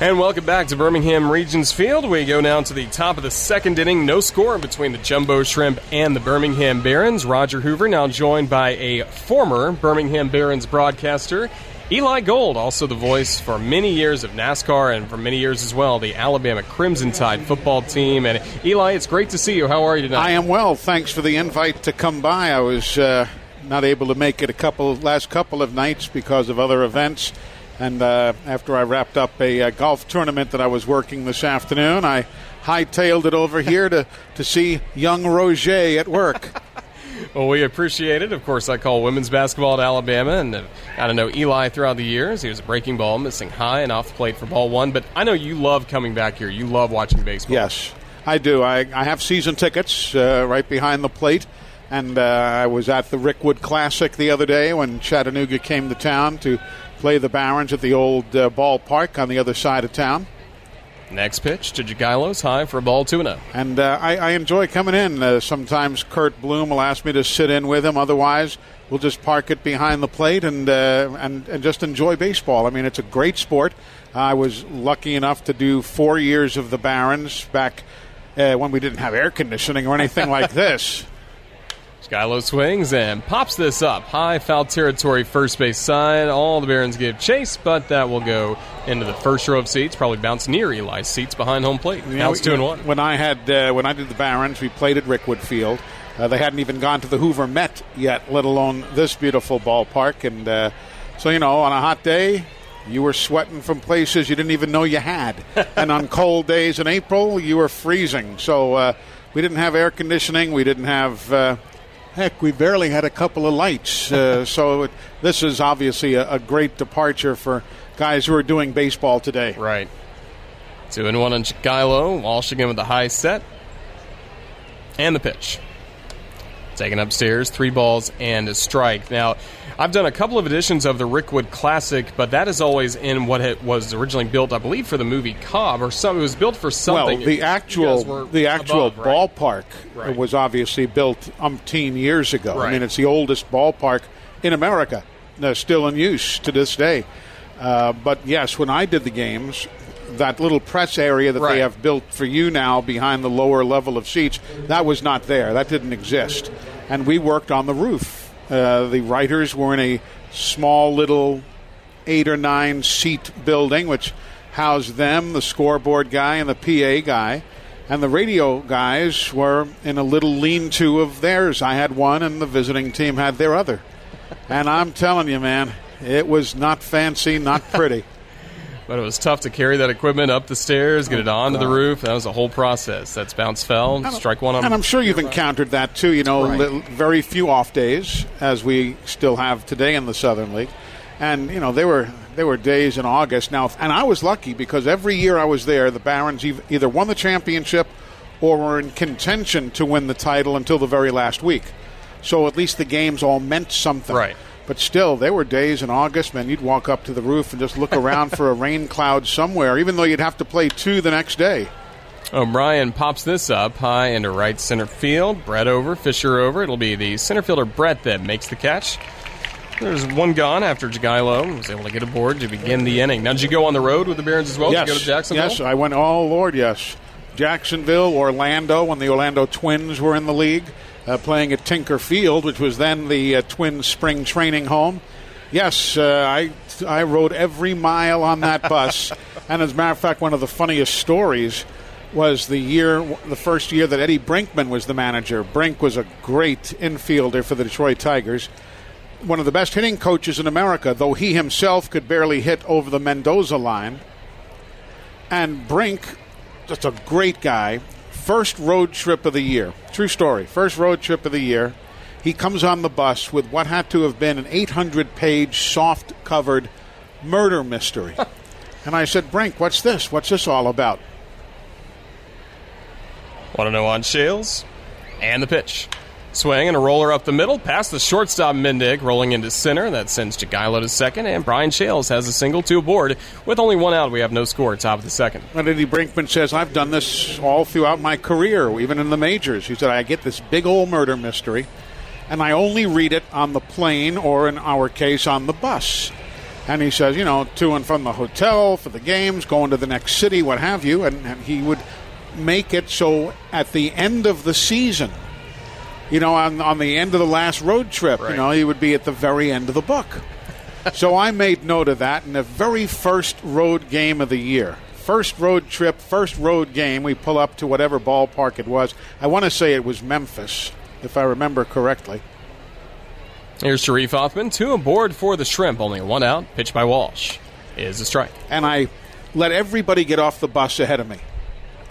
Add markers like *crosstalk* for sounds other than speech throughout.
And welcome back to Birmingham Regions Field. We go now to the top of the second inning. No score between the Jumbo Shrimp and the Birmingham Barons. Roger Hoover now joined by a former Birmingham Barons broadcaster, Eli Gold, also the voice for many years of NASCAR and for many years as well, the Alabama Crimson Tide football team. And Eli, it's great to see you. How are you tonight? I am well. Thanks for the invite to come by. I was uh, not able to make it a couple last couple of nights because of other events. And uh, after I wrapped up a, uh, golf tournament that I was working this afternoon, I hightailed it over here to, to see young Roger at work. *laughs* well, we appreciate it. Of course, I call women's basketball at Alabama, and uh, I don't know Eli throughout the years. He was a breaking ball, missing high and off the plate for ball one. But I know you love coming back here. You love watching baseball. Yes, I do. I, I have season tickets uh, right behind the plate. And uh, I was at the Rickwood Classic the other day when Chattanooga came to town to play the Barons at the old uh, ballpark on the other side of town. Next pitch to Jagielos, high for a ball 2 0. And uh, I, I, enjoy coming in. Uh, sometimes Curt Bloom will ask me to sit in with him. Otherwise, we'll just park it behind the plate and, uh, and, and just enjoy baseball. I mean, it's a great sport. I was lucky enough to do four years of the Barons back uh, when we didn't have air conditioning or anything like *laughs* this. Skylo swings and pops this up. High foul territory, first base side. All the Barons give chase, but that will go into the first row of seats, probably bounce near Eli's seats behind home plate. Now it's two and one. When I had uh, when I did the Barons, we played at Rickwood Field. Uh, they hadn't even gone to the Hoover Met yet, let alone this beautiful ballpark. And uh, so, you know, on a hot day, you were sweating from places you didn't even know you had. *laughs* and on cold days in April, you were freezing. So uh, we didn't have air conditioning. We didn't have uh, heck, we barely had a couple of lights. Uh, *laughs* so it, this is obviously a, a, great departure for guys who are doing baseball today. Right. Two and one on Chicago. Walsh again with the high set. And the pitch. Taken upstairs, three balls and a strike. Now, I've done a couple of editions of the Rickwood Classic, but that is always in what it was originally built, I believe, for the movie Cobb or something. It was built for something. Well, the actual the actual above, ballpark right. was obviously built umpteen years ago. Right. I mean, it's the oldest ballpark in America, uh, still in use to this day. Uh, but yes, when I did the games, that little press area that right. they have built for you now behind the lower level of seats, that was not there. That didn't exist. And we worked on the roof uh, the writers were in a small little eight or nine seat building, which housed them, the scoreboard guy, and the PA guy. And the radio guys were in a little lean to of theirs. I had one, and the visiting team had their other. And I'm telling you, man, it was not fancy, not pretty. *laughs* But it was tough to carry that equipment up the stairs, get oh, it onto God. the uh-huh. roof. That was a whole process. That's bounce fell, strike one on. And I'm sure you've encountered that too. You know, right. very few off days, as we still have today in the Southern League. And you know, they were there were days in August now, and I was lucky because every year I was there, the Barons either won the championship or were in contention to win the title until the very last week. So at least the games all meant something. Right. But still, there were days in August, man, you'd walk up to the roof and just look *laughs* around for a rain cloud somewhere, even though you'd have to play two the next day. Oh, O'Brien pops this up high into right center field. Brett over, Fisher over. It'll be the center fielder Brett that makes the catch. There's one gone after Jagielo was able to get aboard to begin the inning. Now, did you go on the road with the Barons as well? Yes. Did you go to Jacksonville? Yes, I went. Oh Lord, yes. Jacksonville, Orlando, when the Orlando Twins were in the league uh, playing at Tinker Field, which was then the uh, Twin Spring Training Home. Yes, uh, I I rode every mile on that *laughs* bus, and as a matter of fact, one of the funniest stories was the year, the first year that Eddie Brinkman was the manager. Brink was a great infielder for the Detroit Tigers, one of the best hitting coaches in America, though he himself could barely hit over the Mendoza line. And Brink, just a great guy, first road trip of the year. True story. First road trip of the year. He comes on the bus with what had to have been an 800 page soft covered murder mystery. *laughs* and I said, Brink, what's this? What's this all about? Want to know on Schales? And the pitch. Swing and a roller up the middle, past the shortstop Mendick, rolling into center. That sends Jagielo to second, and Brian Schales has a single to aboard. With only one out, we have no score, top of the second. And Eddie Brinkman says, I've done this all throughout my career, even in the majors. He said, I get this big old murder mystery, and I only read it on the plane or, in our case, on the bus. And he says, you know, to and from the hotel for the games, going to the next city, what have you. And, and he would make it so at the end of the season, you know, on, on the end of the last road trip, Right. you know, he would be at the very end of the book. so I made note of that in the very first road game of the year. First road trip, first road game, we pull up to whatever ballpark it was. I want to say it was Memphis, if I remember correctly. Here's Sharif Hoffman, two aboard for the Shrimp, only one out, pitched by Walsh. Is a strike. and I let everybody get off the bus ahead of me.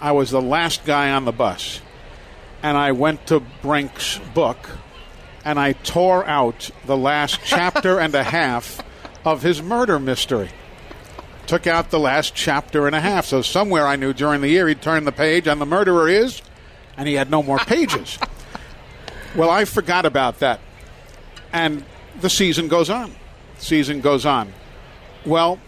I was the last guy on the bus. And I went to Brink's book and I tore out the last chapter and a half of his murder mystery. Took out the last chapter and a half. So somewhere I knew during the year he'd turn the page and the murderer is, and he had no more pages. well, I forgot about that. And the season goes on. Season goes on. Well,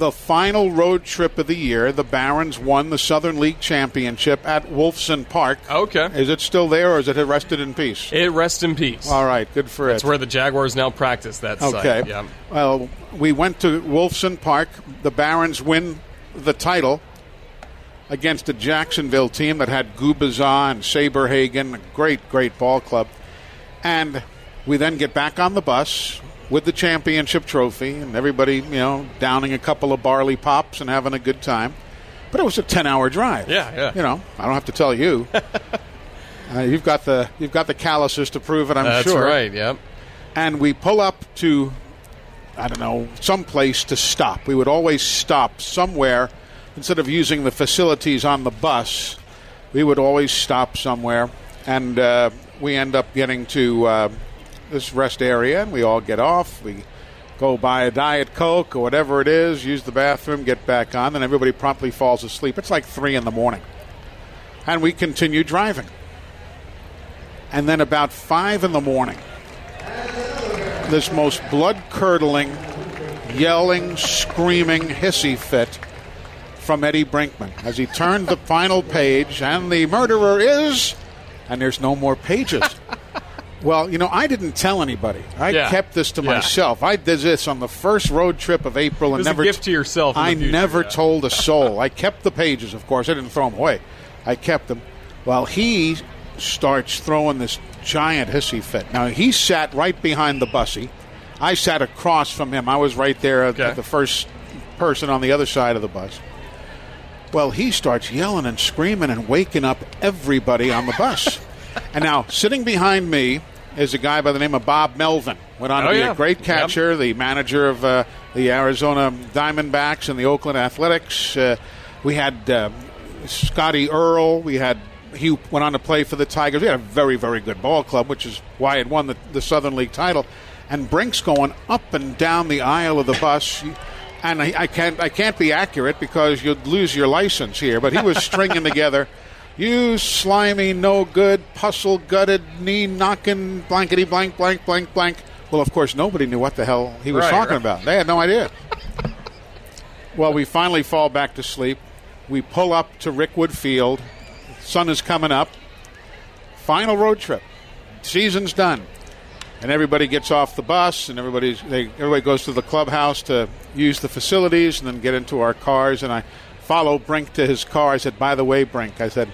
the final road trip of the year, the Barons won the Southern League Championship at Wolfson Park. Okay. Is it still there, or is it rested in peace? It rests in peace. All right, good for It's it. That's where the Jaguars now practice that Okay. site. Yeah. Well, we went to Wolfson Park. The Barons win the title against a Jacksonville team that had Gubicza and Saberhagen, a great, great ball club. And we then get back on the bus with the championship trophy, and everybody, you know, downing a couple of barley pops and having a good time. But it was a ten-hour drive. Yeah, yeah. You know, I don't have to tell you. *laughs* uh, you've got the you've got the calluses to prove it. I'm That's sure That's right. Yep. and we pull up to I don't know some place to stop. We would always stop somewhere instead of using the facilities on the bus. We would always stop somewhere, and uh, we end up getting to uh, this rest area, and we all get off. We go buy a diet coke or whatever it is, use the bathroom, get back on, and everybody promptly falls asleep. It's like three in the morning, and we continue driving. And then about five in the morning, this most blood curdling, yelling, screaming, hissy fit from Eddie Brinkman as he turned the final page, and the murderer is, and there's no more pages. Well, you know, I didn't tell anybody. I Yeah. kept this to Yeah. myself. I did this on the first road trip of April, and never gift to yourself I future, never yeah. told a soul. *laughs* I kept the pages, of course. I didn't throw them away. I kept them. While he starts throwing this giant hissy fit. Now he sat right behind the bussy. I sat across from him. I was right there at the first person on the other side of the bus. Well, he starts yelling and screaming and waking up everybody on the bus. *laughs* and now, sitting behind me is a guy by the name of Bob Melvin. Went on Oh, to be yeah. a great Yep. catcher, the manager of uh, the Arizona Diamondbacks and the Oakland Athletics. Uh, we had uh, Scotty Earl. We had he went on to play for the Tigers. We had a very, very good ball club, which is why it won the, the Southern League title. And Brink's going up and down the aisle of the bus. And I, I can't I can't be accurate because you'd lose your license here. But he was stringing *laughs* together, you slimy, no good, puzzle gutted, knee knocking, blankety blank, blank, blank, blank. Well, of course, nobody knew what the hell he was Right, talking right. about. They had no idea. *laughs* well, we finally fall back to sleep. We pull up to Rickwood Field. Sun is coming up. Final road trip. Season's done. And everybody gets off the bus, and everybody's they, everybody goes to the clubhouse to use the facilities, and then get into our cars. And I follow Brink to his car. I said, "By the way, Brink," I said,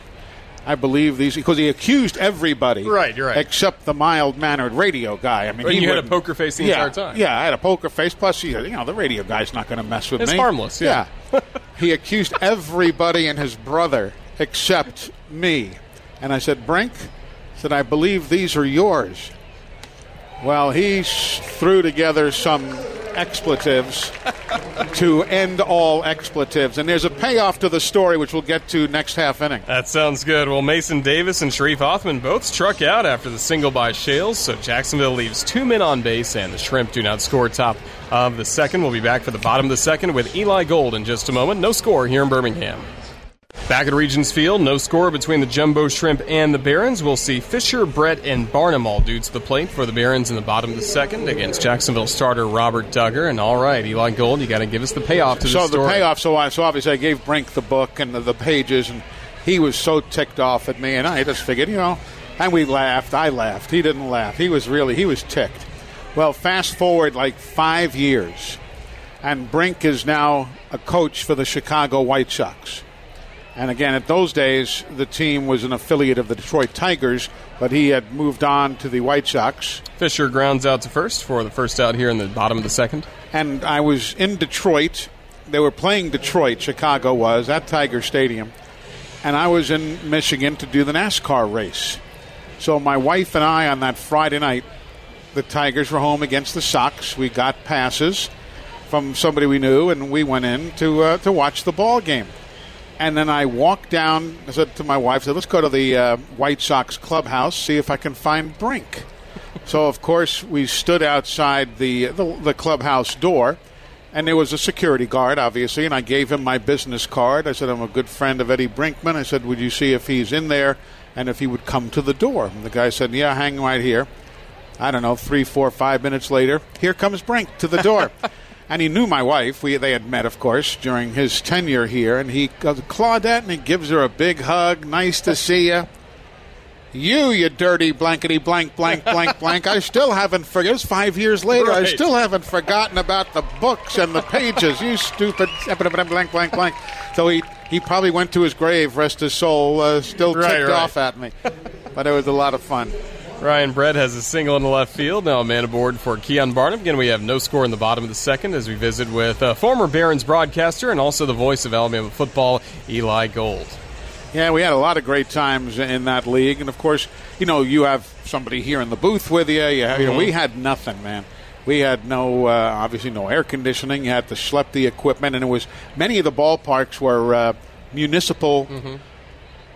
"I believe these because he accused everybody, Right, you're right. except the mild mannered radio guy. I mean, And he you had a poker face the yeah, entire time. Yeah, I had a poker face. Plus, you know, the radio guy's not going to mess with It's me. It's harmless, yeah. he accused everybody and his brother except me. And I said, Brink, I said, I believe these are yours. Well, he threw together some expletives to end all expletives. And there's a payoff to the story, which we'll get to next half inning. That sounds good. Well, Mason Davis and Sharif Hoffman both struck out after the single by Schales, so Jacksonville leaves two men on base, and the Shrimp do not score top of the second. We'll be back for the bottom of the second with Eli Gold in just a moment. No score here in Birmingham. Back at Regions Field, no score between the Jumbo Shrimp and the Barons. We'll see Fisher, Brett, and Barnum all due to the plate for the Barons in the bottom of the second against Jacksonville starter Robert Dugger. And all right, Eli Gold, you got to give us the payoff to the show. so this the story. payoff. So, I, so obviously, I gave Brink the book and the, the pages, and he was so ticked off at me, and I just figured, you know, and we laughed. I laughed. He didn't laugh. He was really he was ticked. Well, fast forward like five years, and Brink is now a coach for the Chicago White Sox. And again, at those days, the team was an affiliate of the Detroit Tigers, but he had moved on to the White Sox. Fisher grounds out to first for the first out here in the bottom of the second. And I was in Detroit. They were playing Detroit, Chicago was, at Tiger Stadium. And I was in Michigan to do the NASCAR race. So my wife and I, on that Friday night, the Tigers were home against the Sox. We got passes from somebody we knew, and we went in to, uh, to watch the ball game. And then I walked down. I said to my wife, I said, let's go to the uh, White Sox clubhouse, see if I can find Brink. *laughs* so, of course, we stood outside the, the, the clubhouse door, and there was a security guard, obviously, and I gave him my business card. I said, I'm a good friend of Eddie Brinkman. I said, would you see if he's in there and if he would come to the door? And the guy said, yeah, hang right here. I don't know, three, four, five minutes later, here comes Brink to the door. *laughs* and he knew my wife. We they had met, of course, during his tenure here. And he goes, Claudette, and he gives her a big hug. Nice to see you. You, you dirty blankety blank blank blank *laughs* blank. I still haven't forgotten. Five years later. Right. I still haven't forgotten about the books and the pages. You stupid *laughs* blank blank blank. So he he probably went to his grave, rest his soul, uh, still ticked Right, right. off at me. But it was a lot of fun. Ryan Brett has a single in the left field. Now a man aboard for Keon Barnum. Again, we have no score in the bottom of the second as we visit with uh, former Barons broadcaster and also the voice of Alabama football, Eli Gold. Yeah, we had a lot of great times in that league, and of course, you know, you have somebody here in the booth with you. You, have, you know, we had nothing, man. We had no, uh, obviously, no air conditioning. You had to schlep the equipment, and it was many of the ballparks were uh, municipal,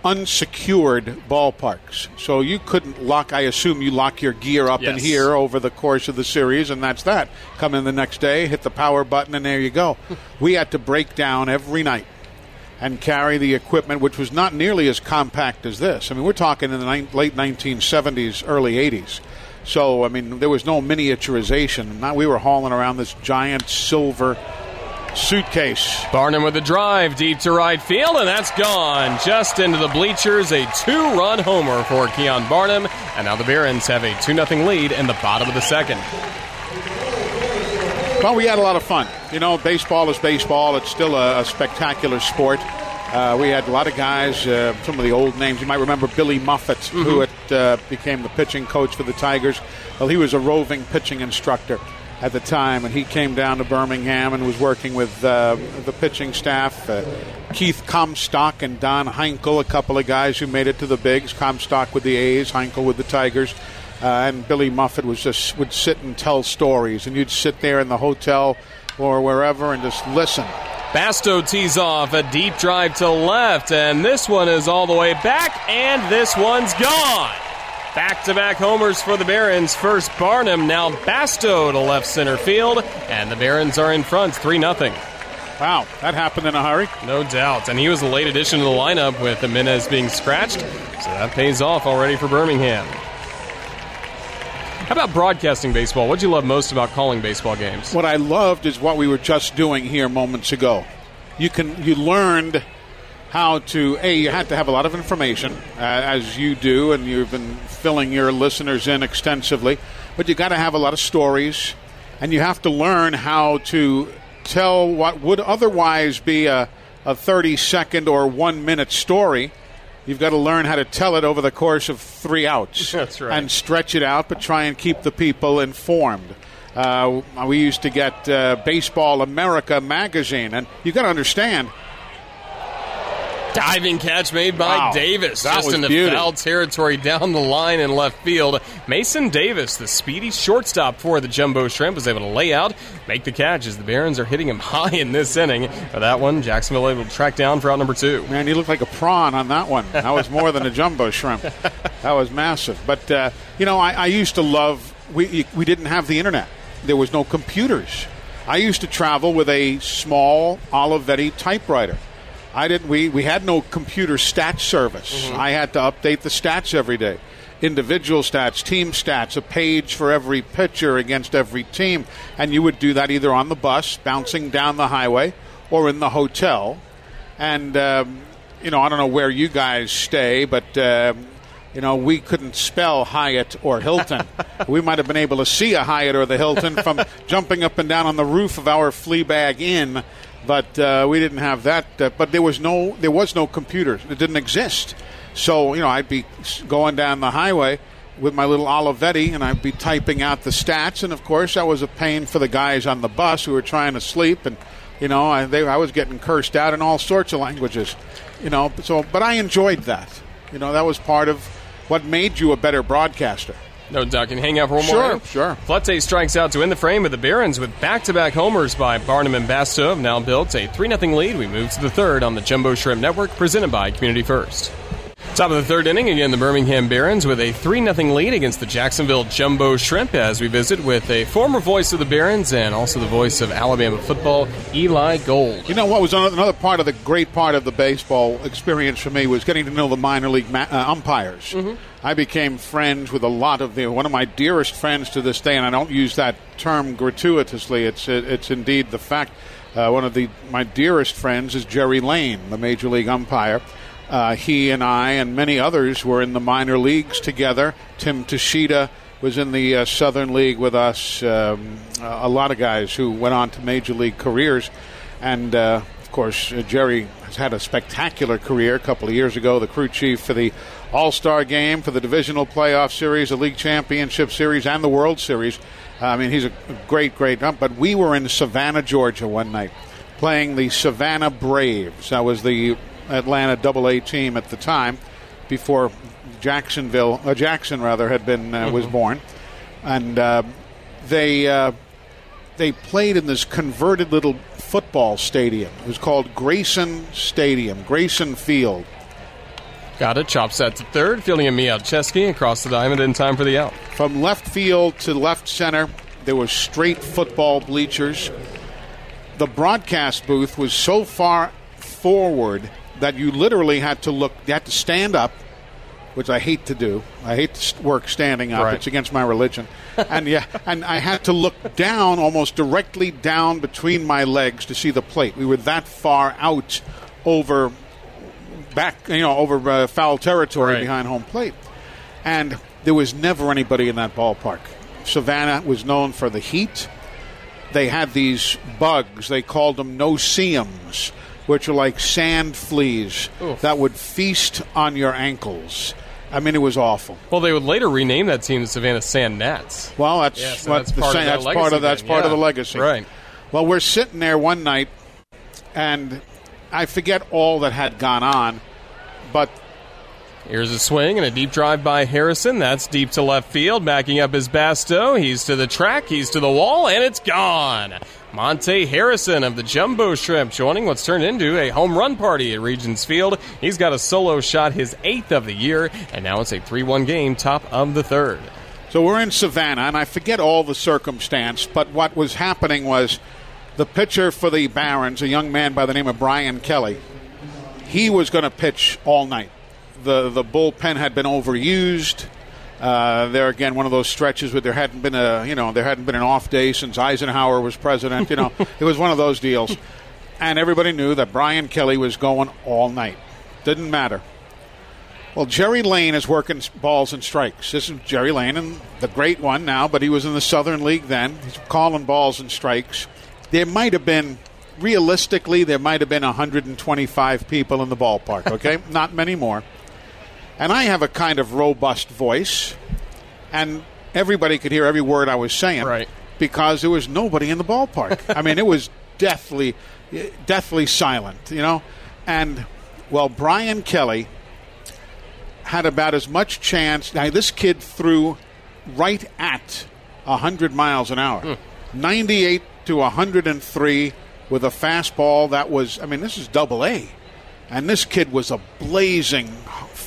unsecured ballparks. So you couldn't lock. I assume you lock your gear up in here over the course of the series, and that's that. Come in the next day, hit the power button, and there you go. *laughs* we had to break down every night and carry the equipment, which was not nearly as compact as this. I mean, we're talking in the ni- late 1970s, early 80s. So, I mean, there was no miniaturization. Now we were hauling around this giant silver suitcase. Barnum with a drive deep to right field, and that's gone just into the bleachers. A two run homer for Keon Barnum, and now the Barons have a 2 0 lead in the bottom of the second. Well, we had a lot of fun. You know, baseball is baseball. It's still a, a spectacular sport. Uh, we had a lot of guys, uh, some of the old names. You might remember Billy Muffett, who had, uh, became the pitching coach for the Tigers. Well, he was a roving pitching instructor at the time, and he came down to Birmingham and was working with uh, the pitching staff. Uh, Keith Comstock and Don Heinkel, a couple of guys who made it to the bigs. Comstock with the A's, Heinkel with the Tigers. Uh, and Billy Muffett was just would sit and tell stories, and you'd sit there in the hotel or wherever and just listen. Basto tees off a deep drive to left, and this one is all the way back, and this one's gone. Back to back homers for the Barons. First Barnum, now Basto to left center field, and the Barons are in front 3 0. Wow, that happened in a hurry. No doubt. And he was a late addition to the lineup with Jimenez being scratched, so that pays off already for Birmingham. How about broadcasting baseball? What do you love most about calling baseball games? What I loved is what we were just doing here moments ago. You can you learned how to a you had to have a lot of information uh, as you do, and you've been filling your listeners in extensively. But you got to have a lot of stories, and you have to learn how to tell what would otherwise be a, a thirty second or one minute story. You've got to learn how to tell it over the course of three outs. *laughs* That's right. And stretch it out, but try and keep the people informed. Uh, we used to get uh, Baseball America magazine, and you got to understand. Diving catch made by Wow. Davis, just in the beauty. foul territory down the line in left field. Mason Davis, the speedy shortstop for the Jumbo Shrimp, was able to lay out, make the catch as the Barons are hitting him *laughs* high in this inning. For that one, Jacksonville able to track down for out number two. Man, he looked like a prawn on that one. That was more than a jumbo shrimp. That was massive. But uh, you know, I, I used to love. We we didn't have the internet. There was no computers. I used to travel with a small Olivetti typewriter. I didn't. We we had no computer stats service. I had to update the stats every day. Individual stats, team stats, a page for every pitcher against every team, and you would do that either on the bus, bouncing down the highway, or in the hotel. And um, you know, I don't know where you guys stay, but um, you know, we couldn't spell Hyatt or Hilton. *laughs* we might have been able to see a Hyatt or the Hilton from *laughs* jumping up and down on the roof of our Fleabag Inn, but uh, we didn't have that. Uh, but there was no there was no computer. It didn't exist. So you know, I'd be going down the highway with my little Olivetti, and I'd be typing out the stats. And of course, that was a pain for the guys on the bus who were trying to sleep. And you know, I, they, I was getting cursed out in all sorts of languages. You know, so but I enjoyed that. You know, that was part of what made you a better broadcaster. No doubt. Can hang out for one sure, more. Sure, Flete strikes out to end the frame with the Barons with back-to-back homers by Barnum and Basto have now built a 3-0 lead. We move to the third on the Jumbo Shrimp Network, presented by Community First. Top of the third inning, again, the Birmingham Barons with a 3 0 lead against the Jacksonville Jumbo Shrimp as we visit with a former voice of the Barons and also the voice of Alabama football, Eli Gold. You know what was another part of the great part of the baseball experience for me was getting to know the minor league ma- uh, umpires. Mm-hmm. I became friends with a lot of the one of my dearest friends to this day, and I don't use that term gratuitously. It's it's indeed the fact. Uh, one of the my dearest friends is Jerry Layne, the major league umpire. Uh, he and I and many others were in the minor leagues together. Tim Tschida was in the uh, Southern League with us. Um, a lot of guys who went on to major league careers. And uh, of course, uh, Jerry has had a spectacular career. A couple of years ago, the crew chief for the All Star game, for the Divisional Playoff Series, the League Championship Series, and the World Series. I mean, he's a great, great. But we were in Savannah, Georgia one night playing the Savannah Braves. That was the Atlanta Double A team at the time, before Jacksonville, uh, Jackson rather, had been uh, mm-hmm. was born, and uh, they uh, they played in this converted little football stadium. It was called Grayson Stadium, Grayson Field. Got it. Chop set to third, fielding a Mialcheski across the diamond in time for the out. From left field to left center, there were straight football bleachers. The broadcast booth was so far forward that you literally had to look, you had to stand up, which I hate to do. I hate to work standing up. Right. It's against my religion. *laughs* and yeah, and I had to look down, almost directly down between my legs to see the plate. We were that far out over back, you know, over uh, foul territory right. behind home plate, and there was never anybody in that ballpark. Savannah was known for the heat. They had these bugs. They called them no-see-ums which are like sand fleas Oof. that would feast on your ankles. I mean, it was awful. Well, they would later rename that team the Savannah Sand Gnats. Well, that's yeah, so that's, part, that's part of that's part yeah. of the legacy. Right. Well, we're sitting there one night, and I forget all that had gone on, but Here's a swing and a deep drive by Harrison. That's deep to left field, backing up his Basto. He's to the track, he's to the wall, and it's gone. Monte Harrison of the Jumbo Shrimp joining what's turned into a home run party at Regions Field. He's got a solo shot, his eighth of the year, and now it's a 3 1 game, top of the third. So we're in Savannah, and I forget all the circumstance, but what was happening was the pitcher for the Barons, a young man by the name of Brian Kelly, he was going to pitch all night. The, the bullpen had been overused. Uh, there again, one of those stretches where there hadn't been a you know there hadn't been an off day since Eisenhower was president. You know, *laughs* it was one of those deals, and everybody knew that Brian Kelly was going all night. Didn't matter. Well, Jerry Layne is working balls and strikes. This is Jerry Layne, and the great one now, but he was in the Southern League then. He's calling balls and strikes. There might have been, realistically, there might have been 125 people in the ballpark. Okay, *laughs* not many more. And I have a kind of robust voice, and everybody could hear every word I was saying. Right. Because there was nobody in the ballpark. *laughs* I mean, it was deathly, deathly silent, you know? And, well, Brian Kelly had about as much chance. Now, this kid threw right at 100 miles an hour. Mm. 98 to 103 with a fastball that was, I mean, this is double A. And this kid was a blazing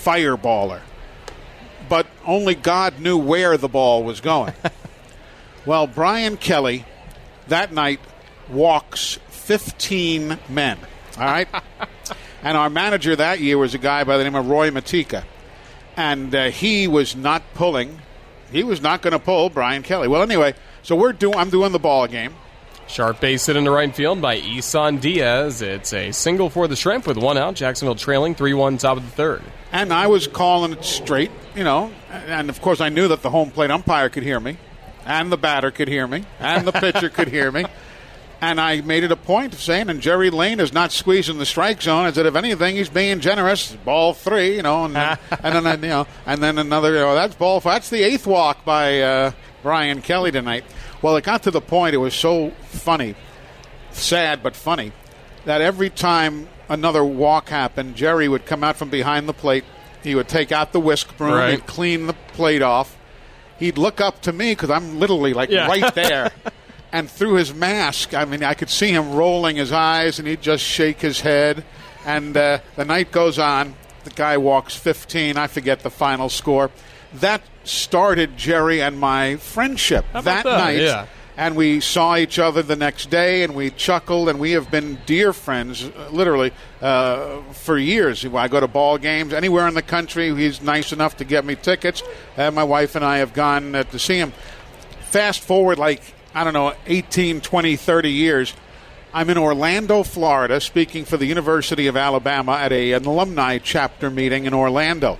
fireballer. But only God knew where the ball was going. *laughs* well, Brian Kelly that night walks 15 men. All right? *laughs* and our manager that year was a guy by the name of Roy Majtyka. And uh, he was not pulling. He was not going to pull Brian Kelly. Well, anyway, so we're doing. I'm doing the ball game, Sharp base hit into right field by Isan Diaz. It's a single for the Shrimp with one out. Jacksonville trailing 3 1 top of the third. And I was calling it straight, you know, and of course I knew that the home plate umpire could hear me, and the batter could hear me, and the pitcher could hear me. And I made it a point of saying, and Jerry Layne is not squeezing the strike zone. I said, if anything, he's being generous. Ball three, you know, and, then, and then you know, and then another. You know, that's ball. That's the eighth walk by uh, Brian Kelly tonight. Well, it got to the point. It was so funny, sad but funny, that every time another walk happened, Jerry would come out from behind the plate. He would take out the whisk broom Right. and clean the plate off. He'd look up to me because I'm literally like Yeah. right *laughs* there. and through his mask, I mean, I could see him rolling his eyes, and he'd just shake his head. And uh, the night goes on. The guy walks 15. I forget the final score. That started Jerry and my friendship that, that? night. Yeah. And we saw each other the next day, and we chuckled, and we have been dear friends, uh, literally, uh, for years. I go to ball games anywhere in the country. He's nice enough to get me tickets. and my wife and I have gone uh, to see him. Fast forward, like, I don't know, 18, 20, 30 years. I'm in Orlando, Florida, speaking for the University of Alabama at a, an alumni chapter meeting in Orlando.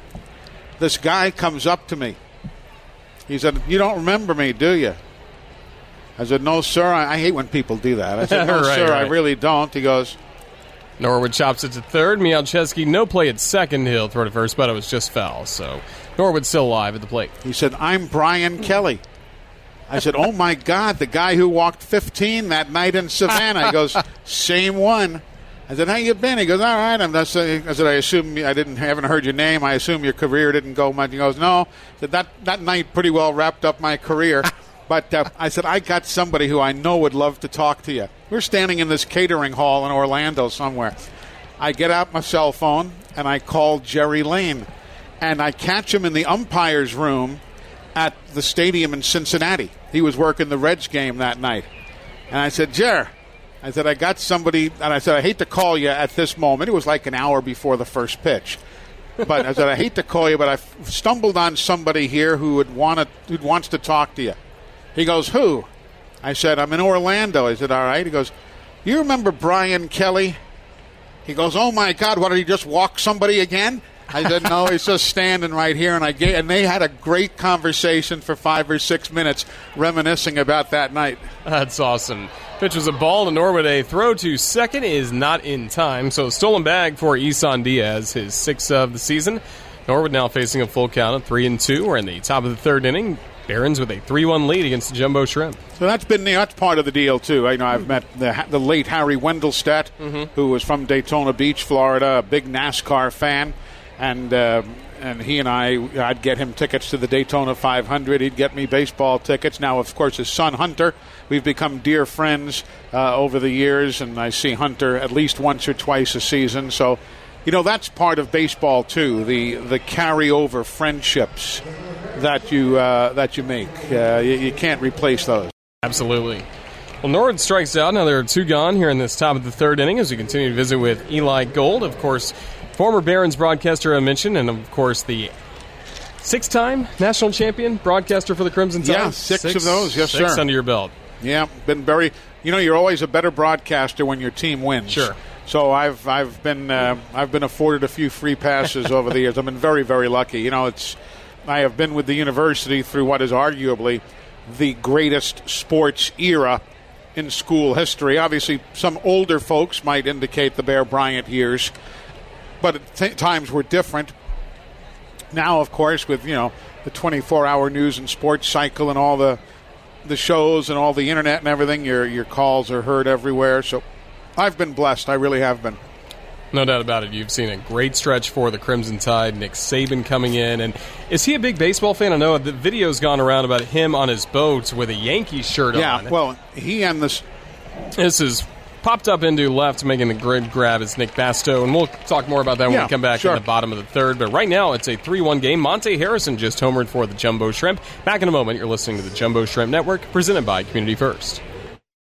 This guy comes up to me. He said, You don't remember me, do you? I said, No, sir. I, I hate when people do that. I said, *laughs* No, Right, sir, I really don't. He goes, Norwood chops it to third. Mialcheski, no play at second. He'll throw to first, but it was just foul. So Norwood still alive at the plate. He said, I'm Brian Kelly. I said, Oh my God, the guy who walked 15 that night in Savannah. He goes, *laughs* Same one. I said, How you been? He goes, All right. I'm just, I said, I assume I didn't haven't heard your name. I assume your career didn't go much. He goes, No. I said, That that night pretty well wrapped up my career. *laughs* But uh, I said, I got somebody who I know would love to talk to you. We're standing in this catering hall in Orlando somewhere. I get out my cell phone and I call Jerry Layne. And I catch him in the umpire's room at the stadium in Cincinnati. He was working the Reds game that night. And I said, Jer, I said, I got somebody, and I said, I hate to call you at this moment. It was like an hour before the first pitch. But I said, I hate to call you, but I stumbled on somebody here who would want to, who wants to talk to you. He goes, Who? I said, I'm in Orlando. I said, All right. He goes, You remember Brian Kelly? He goes, "Oh my God! What did he just walk somebody again?" I said, "No, he's just standing right here." And I gave, and they had a great conversation for five or six minutes, reminiscing about that night. That's awesome. Pitch was a ball to Norwood. A throw to second is not in time. So stolen bag for Isan Diaz, his sixth of the season. Norwood now facing a full count of three and two. We're in the top of the third inning. Barons with a three-one lead against the Jumbo Shrimp. So that's been that's part of the deal too. I know I've met the, the late Harry Wendelstedt, who was from Daytona Beach, Florida, a big NASCAR fan, and uh, and he and I, I'd get him tickets to the Daytona 500. He'd get me baseball tickets. Now, of course, his son Hunter, we've become dear friends uh, over the years, and I see Hunter at least once or twice a season. So. You know that's part of baseball too. The the carryover friendships that you uh, that you make. Uh, you, you can't replace those. Absolutely. Well, Norwood strikes out. Now there are two gone here in this top of the third inning as we continue to visit with Eli Gold, of course, former Barons broadcaster I mentioned, and of course the six-time national champion broadcaster for the Crimson Tide. Yeah, six of those. Yes, six sir. under your belt. Yeah, been very. You know, you're always a better broadcaster when your team wins. Sure. So I've I've been uh, I've been afforded a few free passes over the years. I've been very very lucky. You know, it's I have been with the university through what is arguably the greatest sports era in school history. Obviously, some older folks might indicate the Bear Bryant years, but at t- times were different. Now, of course, with you know the 24-hour news and sports cycle and all the the shows and all the internet and everything, your your calls are heard everywhere. So I've been blessed. I really have been. No doubt about it. You've seen a great stretch for the Crimson Tide. Nick Saban coming in, and is he a big baseball fan? I know the video's gone around about him on his boat with a Yankees shirt Yeah. on. Well, he and this. This is popped up into left, making the grid grab is Nick Basto, and we'll talk more about that when Yeah, we come back sure. in the bottom of the third. But right now, it's a 3 1 game. Monte Harrison just homered for the Jumbo Shrimp. Back in a moment, you're listening to the Jumbo Shrimp Network, presented by Community First.